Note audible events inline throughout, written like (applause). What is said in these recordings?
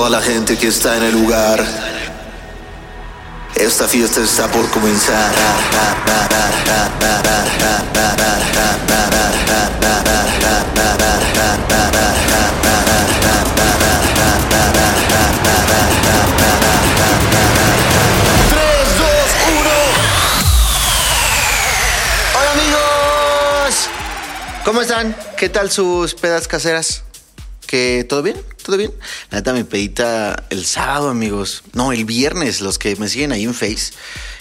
toda la gente que está en el lugar. Esta fiesta está por comenzar. ¿cómo están? ¿Qué tal sus pedas caseras? ¿Que todo bien? ¿Todo bien? La neta mi pedita el sábado, amigos. No, el viernes, los que me siguen ahí en Face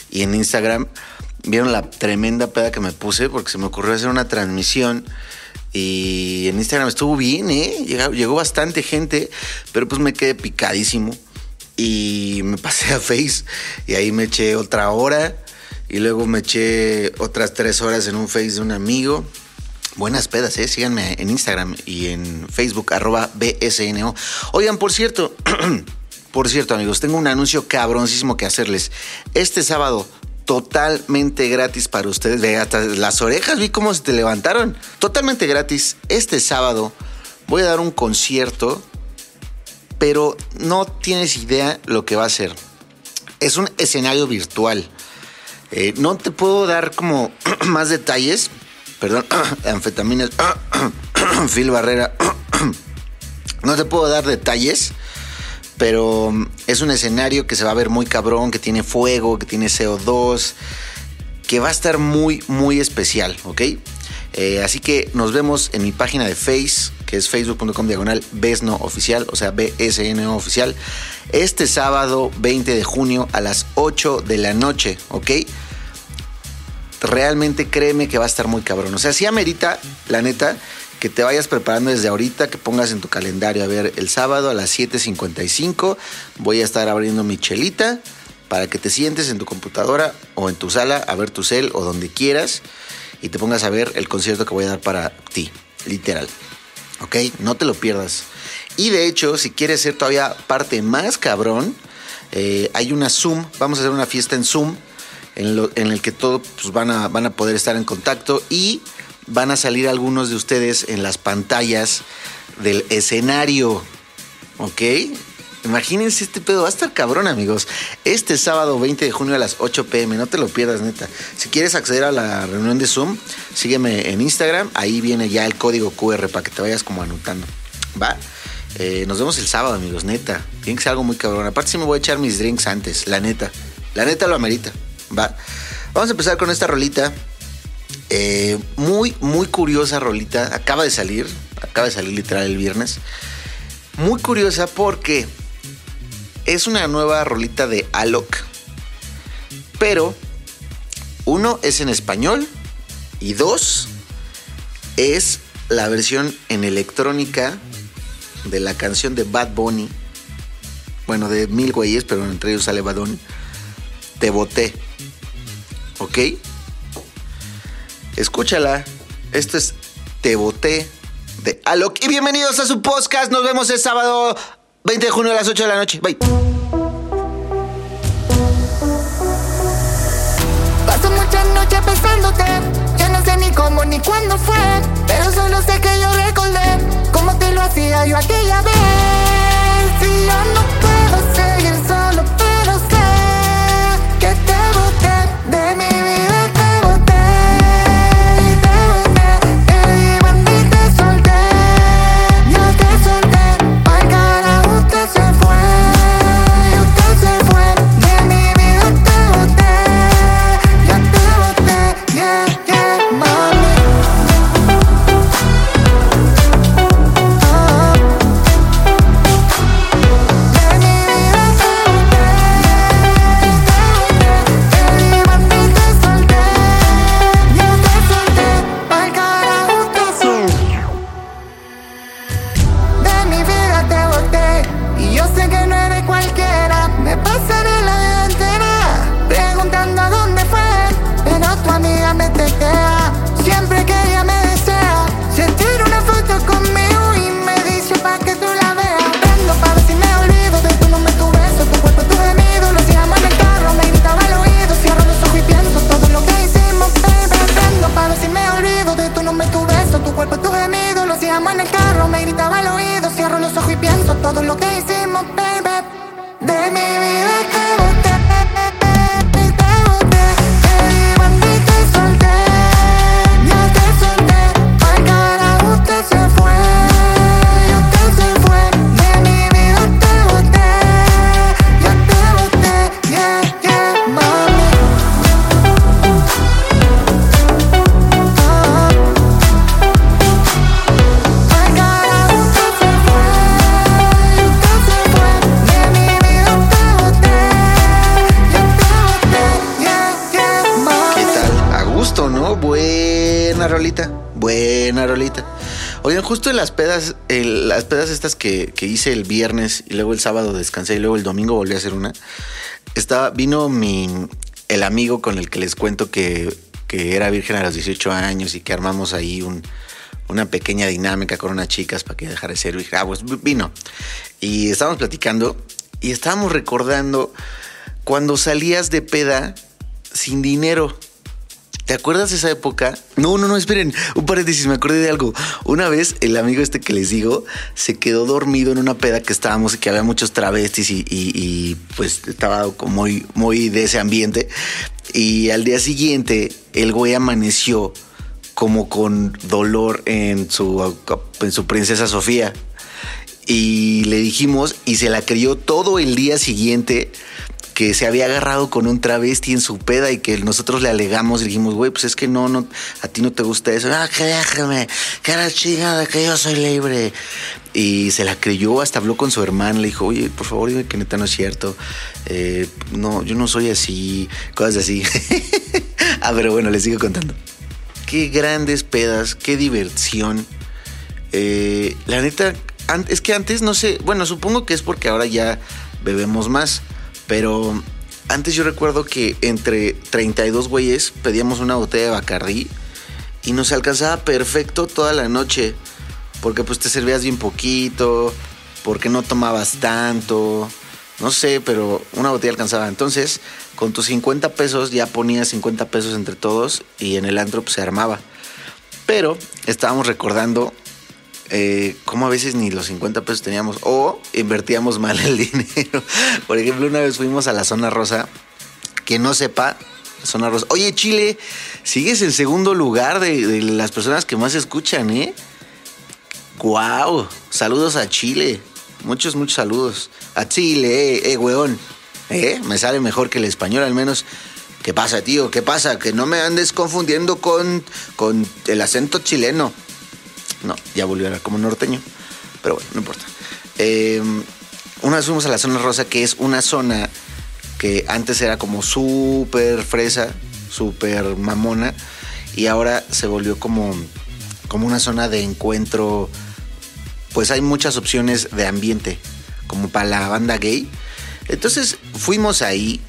y en Instagram vieron la tremenda peda que me puse porque se me ocurrió hacer una transmisión y en Instagram estuvo bien, ¿eh? Llegó, llegó bastante gente, pero pues me quedé picadísimo y me pasé a Face y ahí me eché otra hora y luego me eché otras tres horas en un Face de un amigo. Buenas pedas, ¿eh? Síganme en Instagram y en Facebook, arroba BSNO. Oigan, por cierto, (clears throat) por cierto, amigos, tengo un anuncio cabroncísimo que hacerles. Este sábado, totalmente gratis para ustedes. Ve, hasta las orejas vi cómo se te levantaron. Totalmente gratis. Este sábado voy a dar un concierto, pero no tienes idea lo que va a ser. Es un escenario virtual. Eh, no te puedo dar como (clears throat) más detalles. Perdón, (coughs) anfetaminas. (coughs) Phil Barrera. (coughs) no te puedo dar detalles. Pero mm, es un escenario que se va a ver muy cabrón, que tiene fuego, que tiene CO2, que va a estar muy, muy especial, ¿ok? Eh, así que nos vemos en mi página de Face, que es facebook.com diagonal BSNO oficial, o sea, BSNO oficial, este sábado 20 de junio a las 8 de la noche, ¿ok? Realmente créeme que va a estar muy cabrón. O sea, sí amerita, la neta, que te vayas preparando desde ahorita, que pongas en tu calendario. A ver, el sábado a las 7.55 voy a estar abriendo mi chelita para que te sientes en tu computadora o en tu sala a ver tu cel o donde quieras y te pongas a ver el concierto que voy a dar para ti, literal. ¿Ok? No te lo pierdas. Y de hecho, si quieres ser todavía parte más cabrón, eh, hay una Zoom, vamos a hacer una fiesta en Zoom en, el que todos pues, van, a, van a poder estar en contacto y van a salir algunos de ustedes en las pantallas del escenario. ¿Ok? Imagínense este pedo, va a estar cabrón amigos. Este sábado 20 de junio a las 8 pm, no te lo pierdas neta. Si quieres acceder a la reunión de Zoom, sígueme en Instagram, ahí viene ya el código QR para que te vayas como anotando. ¿Va? Eh, nos vemos el sábado amigos, neta. Tiene que ser algo muy cabrón. Aparte sí me voy a echar mis drinks antes, la neta. La neta lo amerita. Va. Vamos a empezar con esta rolita. Eh, muy, muy curiosa rolita. Acaba de salir. Acaba de salir literal el viernes. Muy curiosa porque es una nueva rolita de Alok. Pero, uno es en español. Y dos, es la versión en electrónica de la canción de Bad Bunny. Bueno, de mil güeyes, pero entre ellos sale Bad Bunny. Te boté. ¿Ok? Escúchala. Esto es Te boté de Alok. Y bienvenidos a su podcast. Nos vemos el sábado 20 de junio a las 8 de la noche. Bye. Paso muchas noches pensándote. Yo no sé ni cómo ni cuándo fue. Pero solo sé que yo recordé cómo te lo hacía yo aquella vez. Y yo no buena rolita. Oigan, justo en las pedas, las pedas estas que, que hice el viernes y luego el sábado descansé y luego el domingo volví a hacer una. Estaba, vino mi, el amigo con el que les cuento que, que era virgen a los 18 años y que armamos ahí un, una pequeña dinámica con unas chicas para que dejara de ser virgen. Ah, pues vino. Y estábamos platicando y estábamos recordando cuando salías de peda sin dinero. ¿Te acuerdas de esa época? No, no, no, esperen. Un paréntesis, me acordé de algo. Una vez el amigo este que les digo se quedó dormido en una peda que estábamos y que había muchos travestis y, pues estaba como muy, muy de ese ambiente. Y al día siguiente el güey amaneció como con dolor en su, en su princesa Sofía. Y le dijimos, y se la creyó todo el día siguiente, que se había agarrado con un travesti en su peda y que nosotros le alegamos y dijimos, güey, pues es que no, no, a ti no te gusta eso. Ah, que déjame, que la chingada, que yo soy libre. Y se la creyó, hasta habló con su hermana, le dijo, oye, por favor, dime que neta no es cierto. Eh, no, yo no soy así, cosas así. (laughs) ah, pero bueno, les sigo contando. Qué grandes pedas, qué diversión. Eh, la neta, es que antes no sé, bueno, supongo que es porque ahora ya bebemos más, pero antes yo recuerdo que entre 32 güeyes pedíamos una botella de Bacardí y nos alcanzaba perfecto toda la noche, porque pues te servías bien poquito, porque no tomabas tanto, no sé, pero una botella alcanzaba. Entonces, con tus 50 pesos ya ponías 50 pesos entre todos y en el antro pues, se armaba. Pero estábamos recordando eh, cómo a veces ni los 50 pesos teníamos o invertíamos mal el (laughs) dinero. Por ejemplo, una vez fuimos a la zona rosa. Que no sepa, zona rosa. Oye, Chile, sigues en segundo lugar de, las personas que más escuchan, ¿eh? ¡Guau! Saludos a Chile. Muchos, muchos saludos. A Chile, eh, eh, weón. ¿Eh? Me sale mejor que el español, al menos. ¿Qué pasa, tío? ¿Qué pasa? Que no me andes confundiendo con, con el acento chileno. No, ya volvió a como norteño. Pero bueno, no importa. Eh, una vez fuimos a la zona rosa, que es una zona que antes era como súper fresa, súper mamona, y ahora se volvió como, como una zona de encuentro. Pues hay muchas opciones de ambiente, como para la banda gay. Entonces fuimos ahí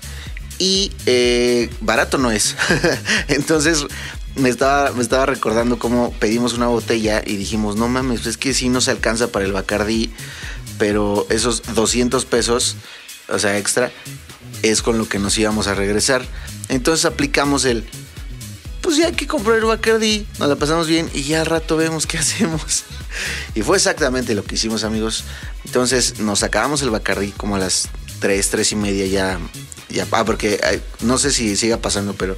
y eh, barato no es. (laughs) Entonces me estaba, me estaba recordando cómo pedimos una botella y dijimos, no mames, es que sí nos alcanza para el Bacardí, pero esos 200 pesos, o sea, extra, es con lo que nos íbamos a regresar. Entonces aplicamos el, pues ya hay que comprar el Bacardí, nos la pasamos bien y ya al rato vemos qué (laughs) hacemos. Y fue exactamente lo que hicimos, amigos. Entonces nos acabamos el Bacardí como a las 3, 3 y media ya. ya ah, porque no sé si siga pasando, pero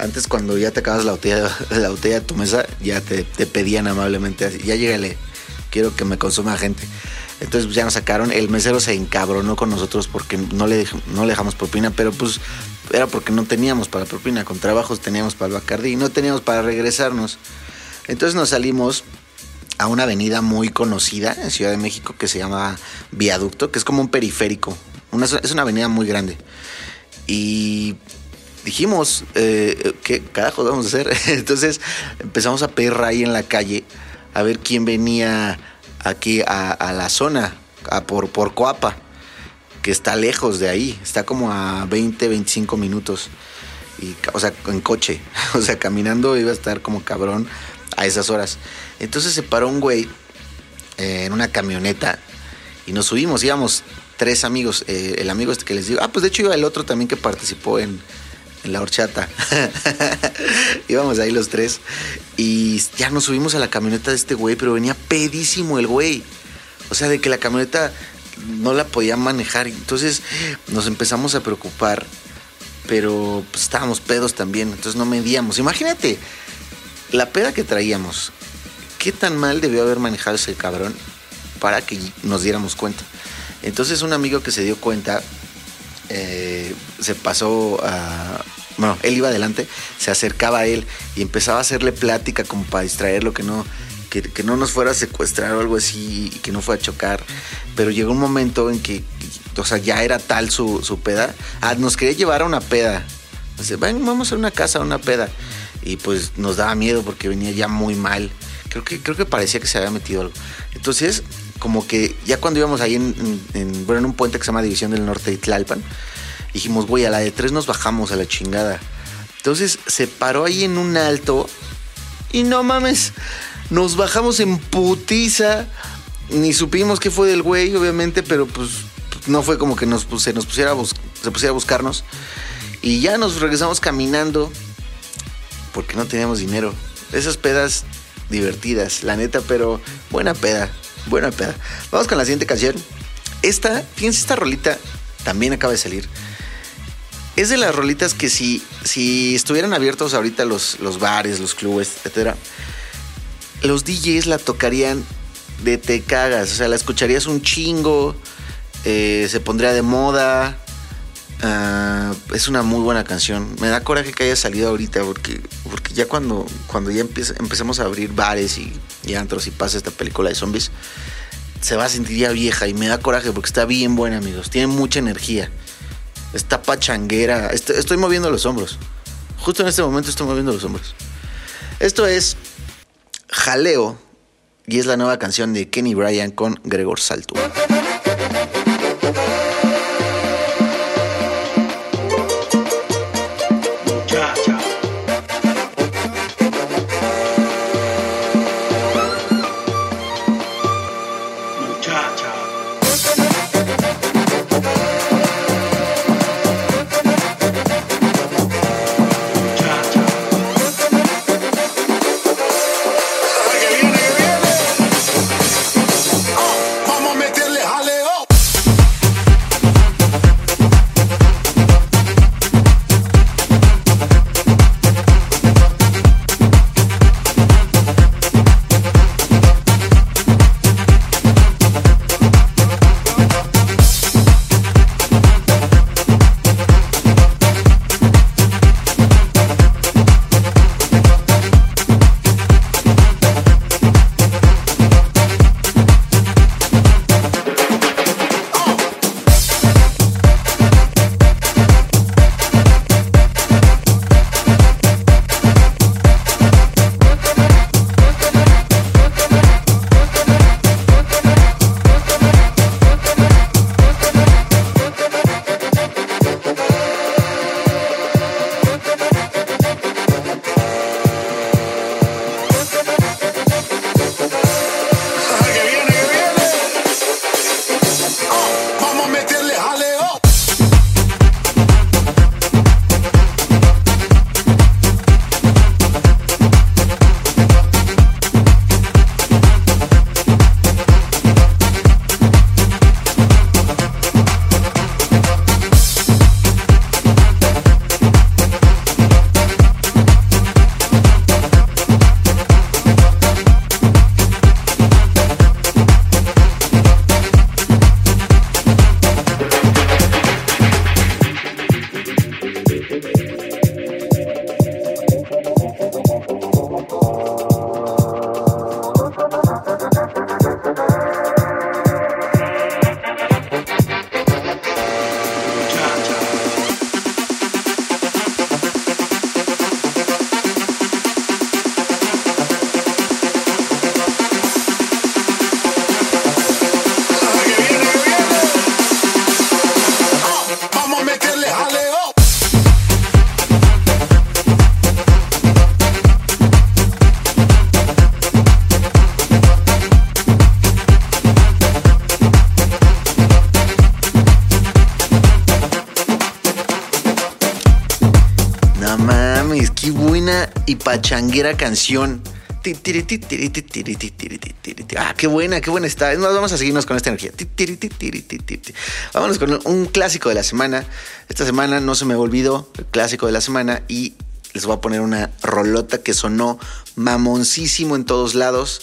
antes cuando ya te acabas la botella, la botella de tu mesa, ya te, pedían amablemente, ya llégale, quiero que me consuma gente. Entonces pues, ya nos sacaron, el mesero se encabronó con nosotros porque no le, no le dejamos propina, pero pues era porque no teníamos para propina, con trabajos teníamos para el Bacardí no teníamos para regresarnos. Entonces nos salimos a una avenida muy conocida en Ciudad de México que se llama Viaducto, que es como un periférico. Es una avenida muy grande. Y dijimos, eh, ¿qué carajo vamos a hacer? (laughs) Entonces empezamos a pedir ahí en la calle a ver quién venía aquí a, la zona, por, por Coapa, que está lejos de ahí, está como a 20, 25 minutos. O sea, en coche, (laughs) o sea, caminando iba a estar como cabrón a esas horas. Entonces se paró un güey eh, en una camioneta y nos subimos, íbamos tres amigos, eh, el amigo este que les digo, ah, pues de hecho iba el otro también que participó en, en la horchata. (laughs) Íbamos ahí los tres y ya nos subimos a la camioneta de este güey, pero venía pedísimo el güey. O sea, de que la camioneta no la podía manejar. Entonces nos empezamos a preocupar, pero pues, estábamos pedos también, entonces no medíamos. Imagínate la peda que traíamos. ¿Qué tan mal debió haber manejado ese cabrón para que nos diéramos cuenta? Entonces un amigo que se dio cuenta eh, se pasó a... Bueno, él iba adelante, se acercaba a él y empezaba a hacerle plática como para distraerlo, que no, que, no nos fuera a secuestrar o algo así, y que no fuera a chocar. Pero llegó un momento en que, o sea, ya era tal su, su peda. Ah, nos quería llevar a una peda. Dice, "Ven, vamos a una casa, a una peda. Y, y pues nos daba miedo porque venía ya muy mal. Creo que, creo que parecía que se había metido algo. Entonces, como que ya cuando íbamos ahí en, en- en- bueno, en un puente que se llama División del Norte de Tlalpan, dijimos, güey, a la de tres nos bajamos a la chingada. Entonces se paró ahí en un alto y no mames, nos bajamos en putiza. Ni supimos qué fue del güey, obviamente, pero pues no fue como que nos, se nos pusiera a se pusiera a buscarnos. Y ya nos regresamos caminando porque no teníamos dinero. Esas pedas divertidas, la neta, pero buena peda, buena peda. Vamos con la siguiente canción. Esta, fíjense, esta rolita también acaba de salir. Es de las rolitas que si, si estuvieran abiertos ahorita los, los bares, los clubes, etcétera, los DJs la tocarían de te cagas. O sea, la escucharías un chingo, eh, se pondría de moda. Ah, es una muy buena canción. Me da coraje que haya salido ahorita porque, porque ya cuando, cuando ya empieza- empecemos a abrir bares y, y antros y pasa esta película de zombies, se va a sentir ya vieja y me da coraje porque está bien buena, amigos. Tiene mucha energía. Está pachanguera. Estoy, estoy moviendo los hombros. Justo en este momento estoy moviendo los hombros. Esto es Jaleo y es la nueva canción de Kenny Bryan con Gregor Salto. Tiri, ti. Ah, qué buena, qué buena está. Es más, vamos a seguirnos con esta energía. Vámonos con un clásico de la semana. Esta semana no se me olvidó el clásico de la semana y les voy a poner una rolota que sonó mamoncísimo en todos lados.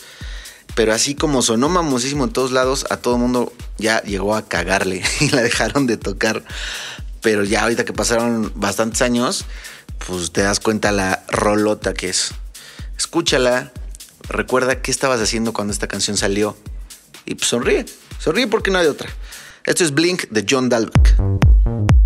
Pero así como sonó mamoncísimo en todos lados, a todo el mundo ya llegó a cagarle (laughs) y la dejaron de tocar. Pero ya ahorita que pasaron bastantes años, pues te das cuenta la rolota que es. Escúchala, recuerda qué estabas haciendo cuando esta canción salió y pues sonríe, sonríe porque no hay otra. Esto es Blink de John Dalbeck.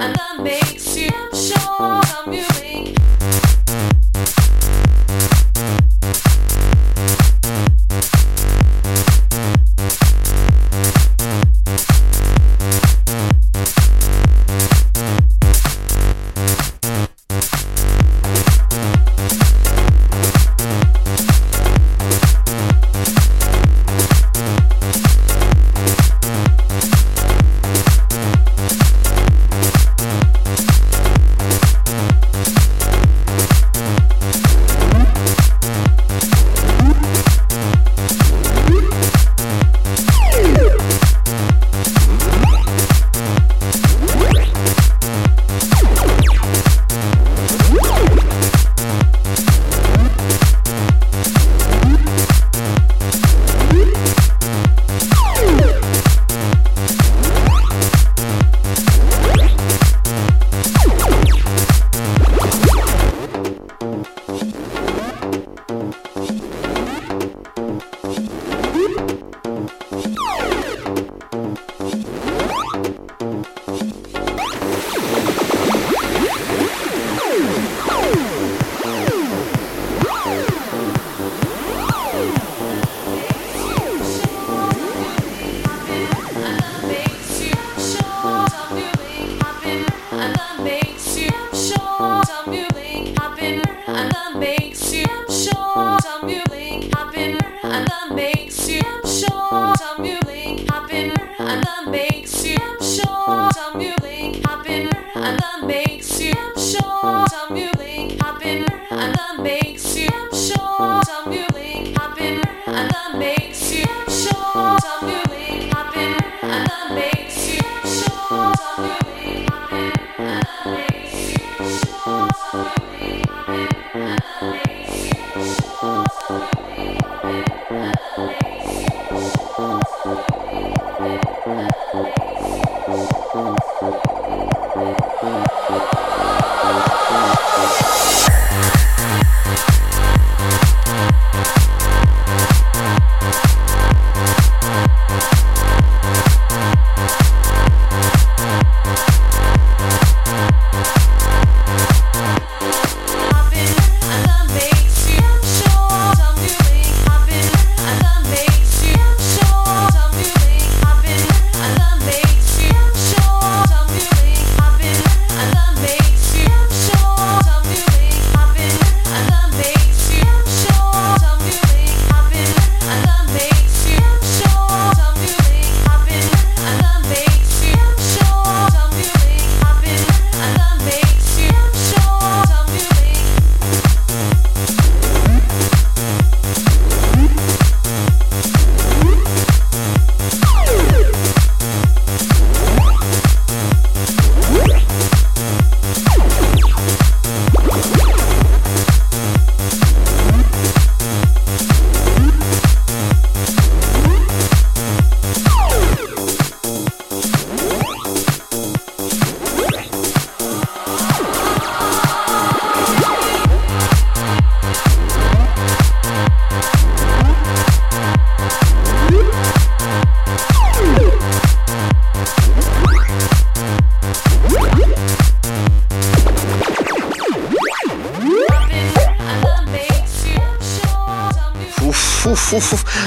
I love Uf,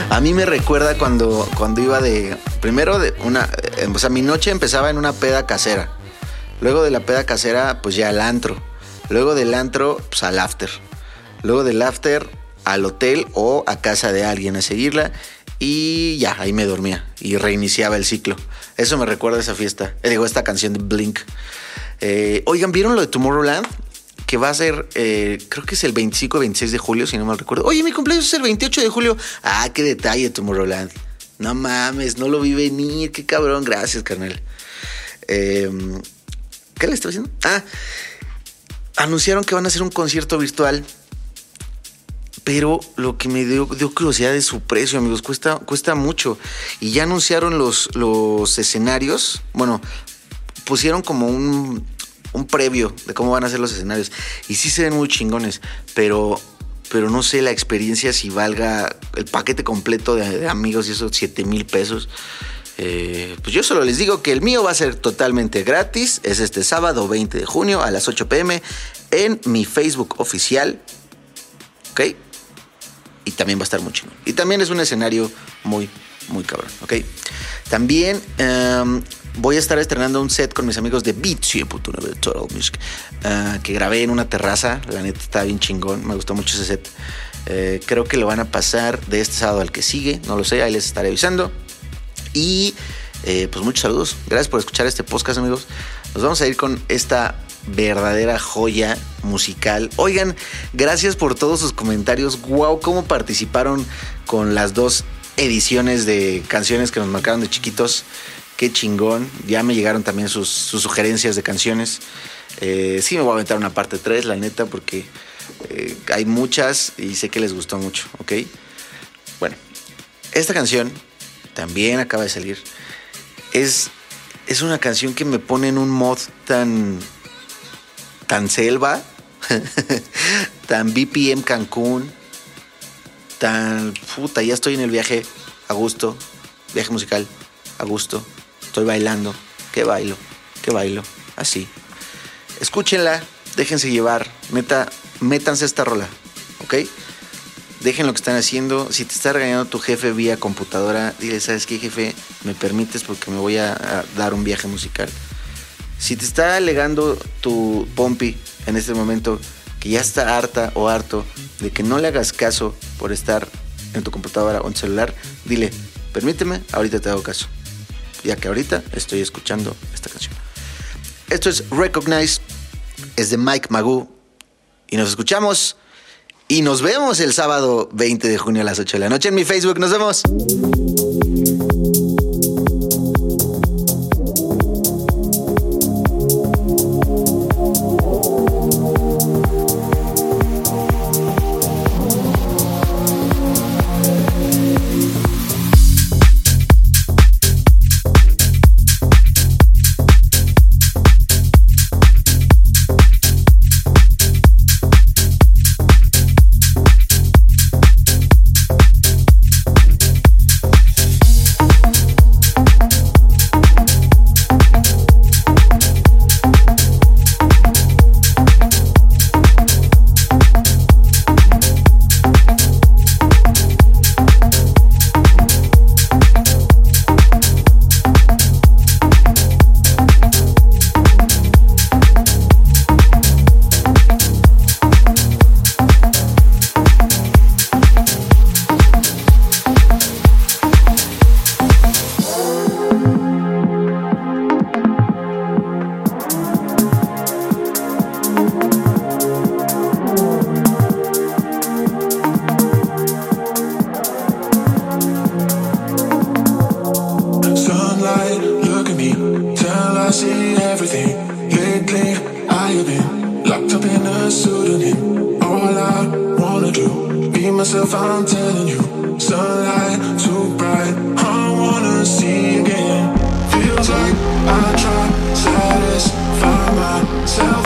A mí me recuerda cuando, cuando iba de. Primero, de una. eh, O sea, mi noche empezaba en una peda casera. Luego de la peda casera, pues ya al antro. Luego del antro, pues al after. Luego del after, al hotel o a casa de alguien a seguirla. Y ya, ahí me dormía. Y reiniciaba el ciclo. Eso me recuerda a esa fiesta. Eh, digo, esta canción de Blink. Eh, oigan, ¿vieron lo de Tomorrowland? Que va a ser, eh, creo que es el 25 o 26 de julio, si no mal recuerdo. Oye, mi cumpleaños es el 28 de julio. Ah, qué detalle, Tomorrowland. No mames, no lo vi venir, qué cabrón, gracias, carnal. Eh, ¿Qué le estaba diciendo? Ah, anunciaron que van a hacer un concierto virtual. Pero lo que me dio, dio curiosidad es su precio, amigos. Cuesta, cuesta mucho. Y ya anunciaron los, los escenarios. Bueno, pusieron como un, un previo de cómo van a ser los escenarios. Y sí se ven muy chingones, pero, pero no sé la experiencia si valga el paquete completo de, amigos y esos 7 mil pesos. Eh, pues yo solo les digo que el mío va a ser totalmente gratis. Es este sábado 20 de junio a las 8 pm en mi Facebook oficial. ¿Ok? Y también va a estar muy chingón. Y también es un escenario muy, muy cabrón. ¿Ok? También em, voy a estar estrenando un set con mis amigos de Beat 100.9 de Total Music. ah, que grabé en una terraza. La neta está bien chingón. Me gustó mucho ese set. Eh, creo que lo van a pasar de este sábado al que sigue. No lo sé. Ahí les estaré avisando. Y eh, pues muchos saludos. Gracias por escuchar este podcast, amigos. Nos vamos a ir con esta verdadera joya musical. Oigan, gracias por todos sus comentarios. Wow, cómo participaron con las dos ediciones de canciones que nos marcaron de chiquitos. Qué chingón. Ya me llegaron también sus, sugerencias de canciones. Eh, sí me voy a aventar una parte 3, la neta, porque eh, hay muchas y sé que les gustó mucho, ¿ok? Bueno, esta canción también acaba de salir. Es, es una canción que me pone en un mod tan. tan selva, (laughs) tan BPM Cancún, tan. puta, ya estoy en el viaje a gusto, viaje musical a gusto, estoy bailando, que bailo, que bailo, así. Escúchenla, déjense llevar, neta, métanse esta rola, ¿ok? Dejen lo que están haciendo. Si te está regañando tu jefe vía computadora, dile, ¿sabes qué, jefe? Me permites porque me voy a, a dar un viaje musical. Si te está alegando tu pompi en este momento que ya está harta o harto de que no le hagas caso por estar en tu computadora o en celular, dile, permíteme, ahorita te hago caso. Ya que ahorita estoy escuchando esta canción. Esto es Recognize, es de Mike Magoo y nos escuchamos y nos vemos el sábado 20 de junio a las 8 de la noche en mi Facebook. Nos vemos. Tell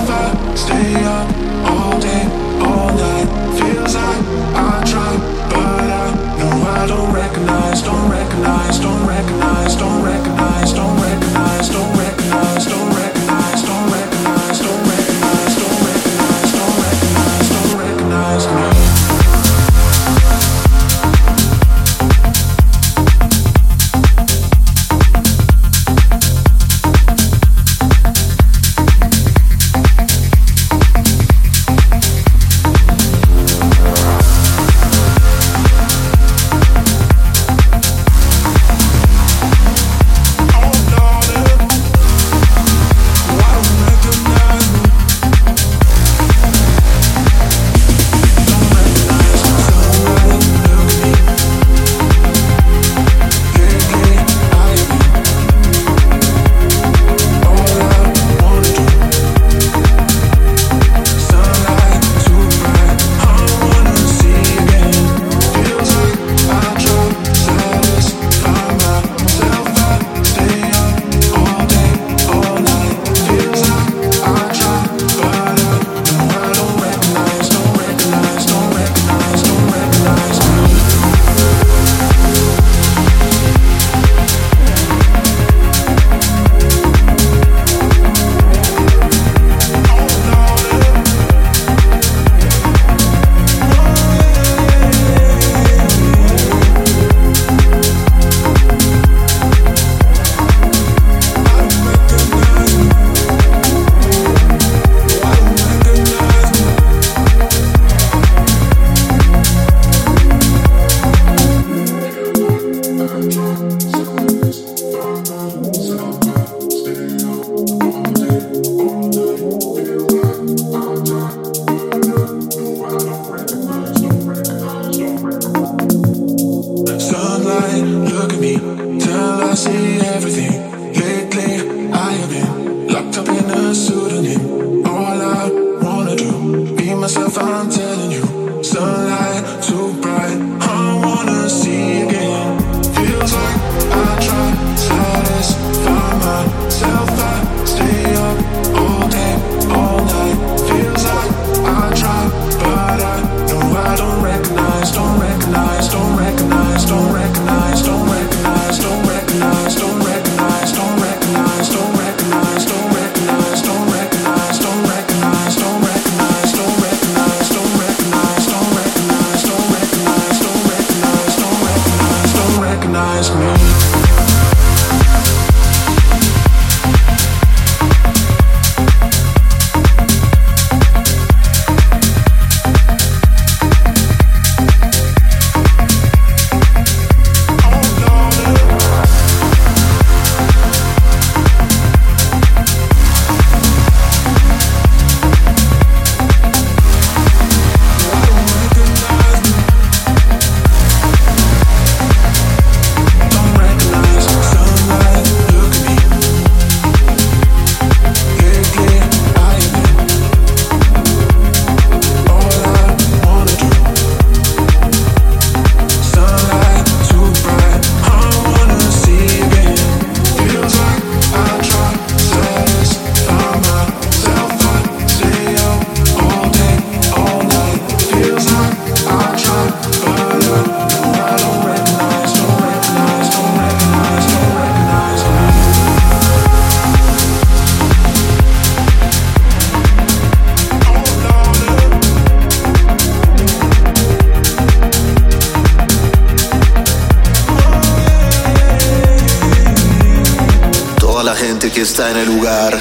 en el lugar.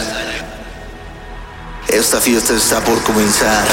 Esta fiesta está por comenzar.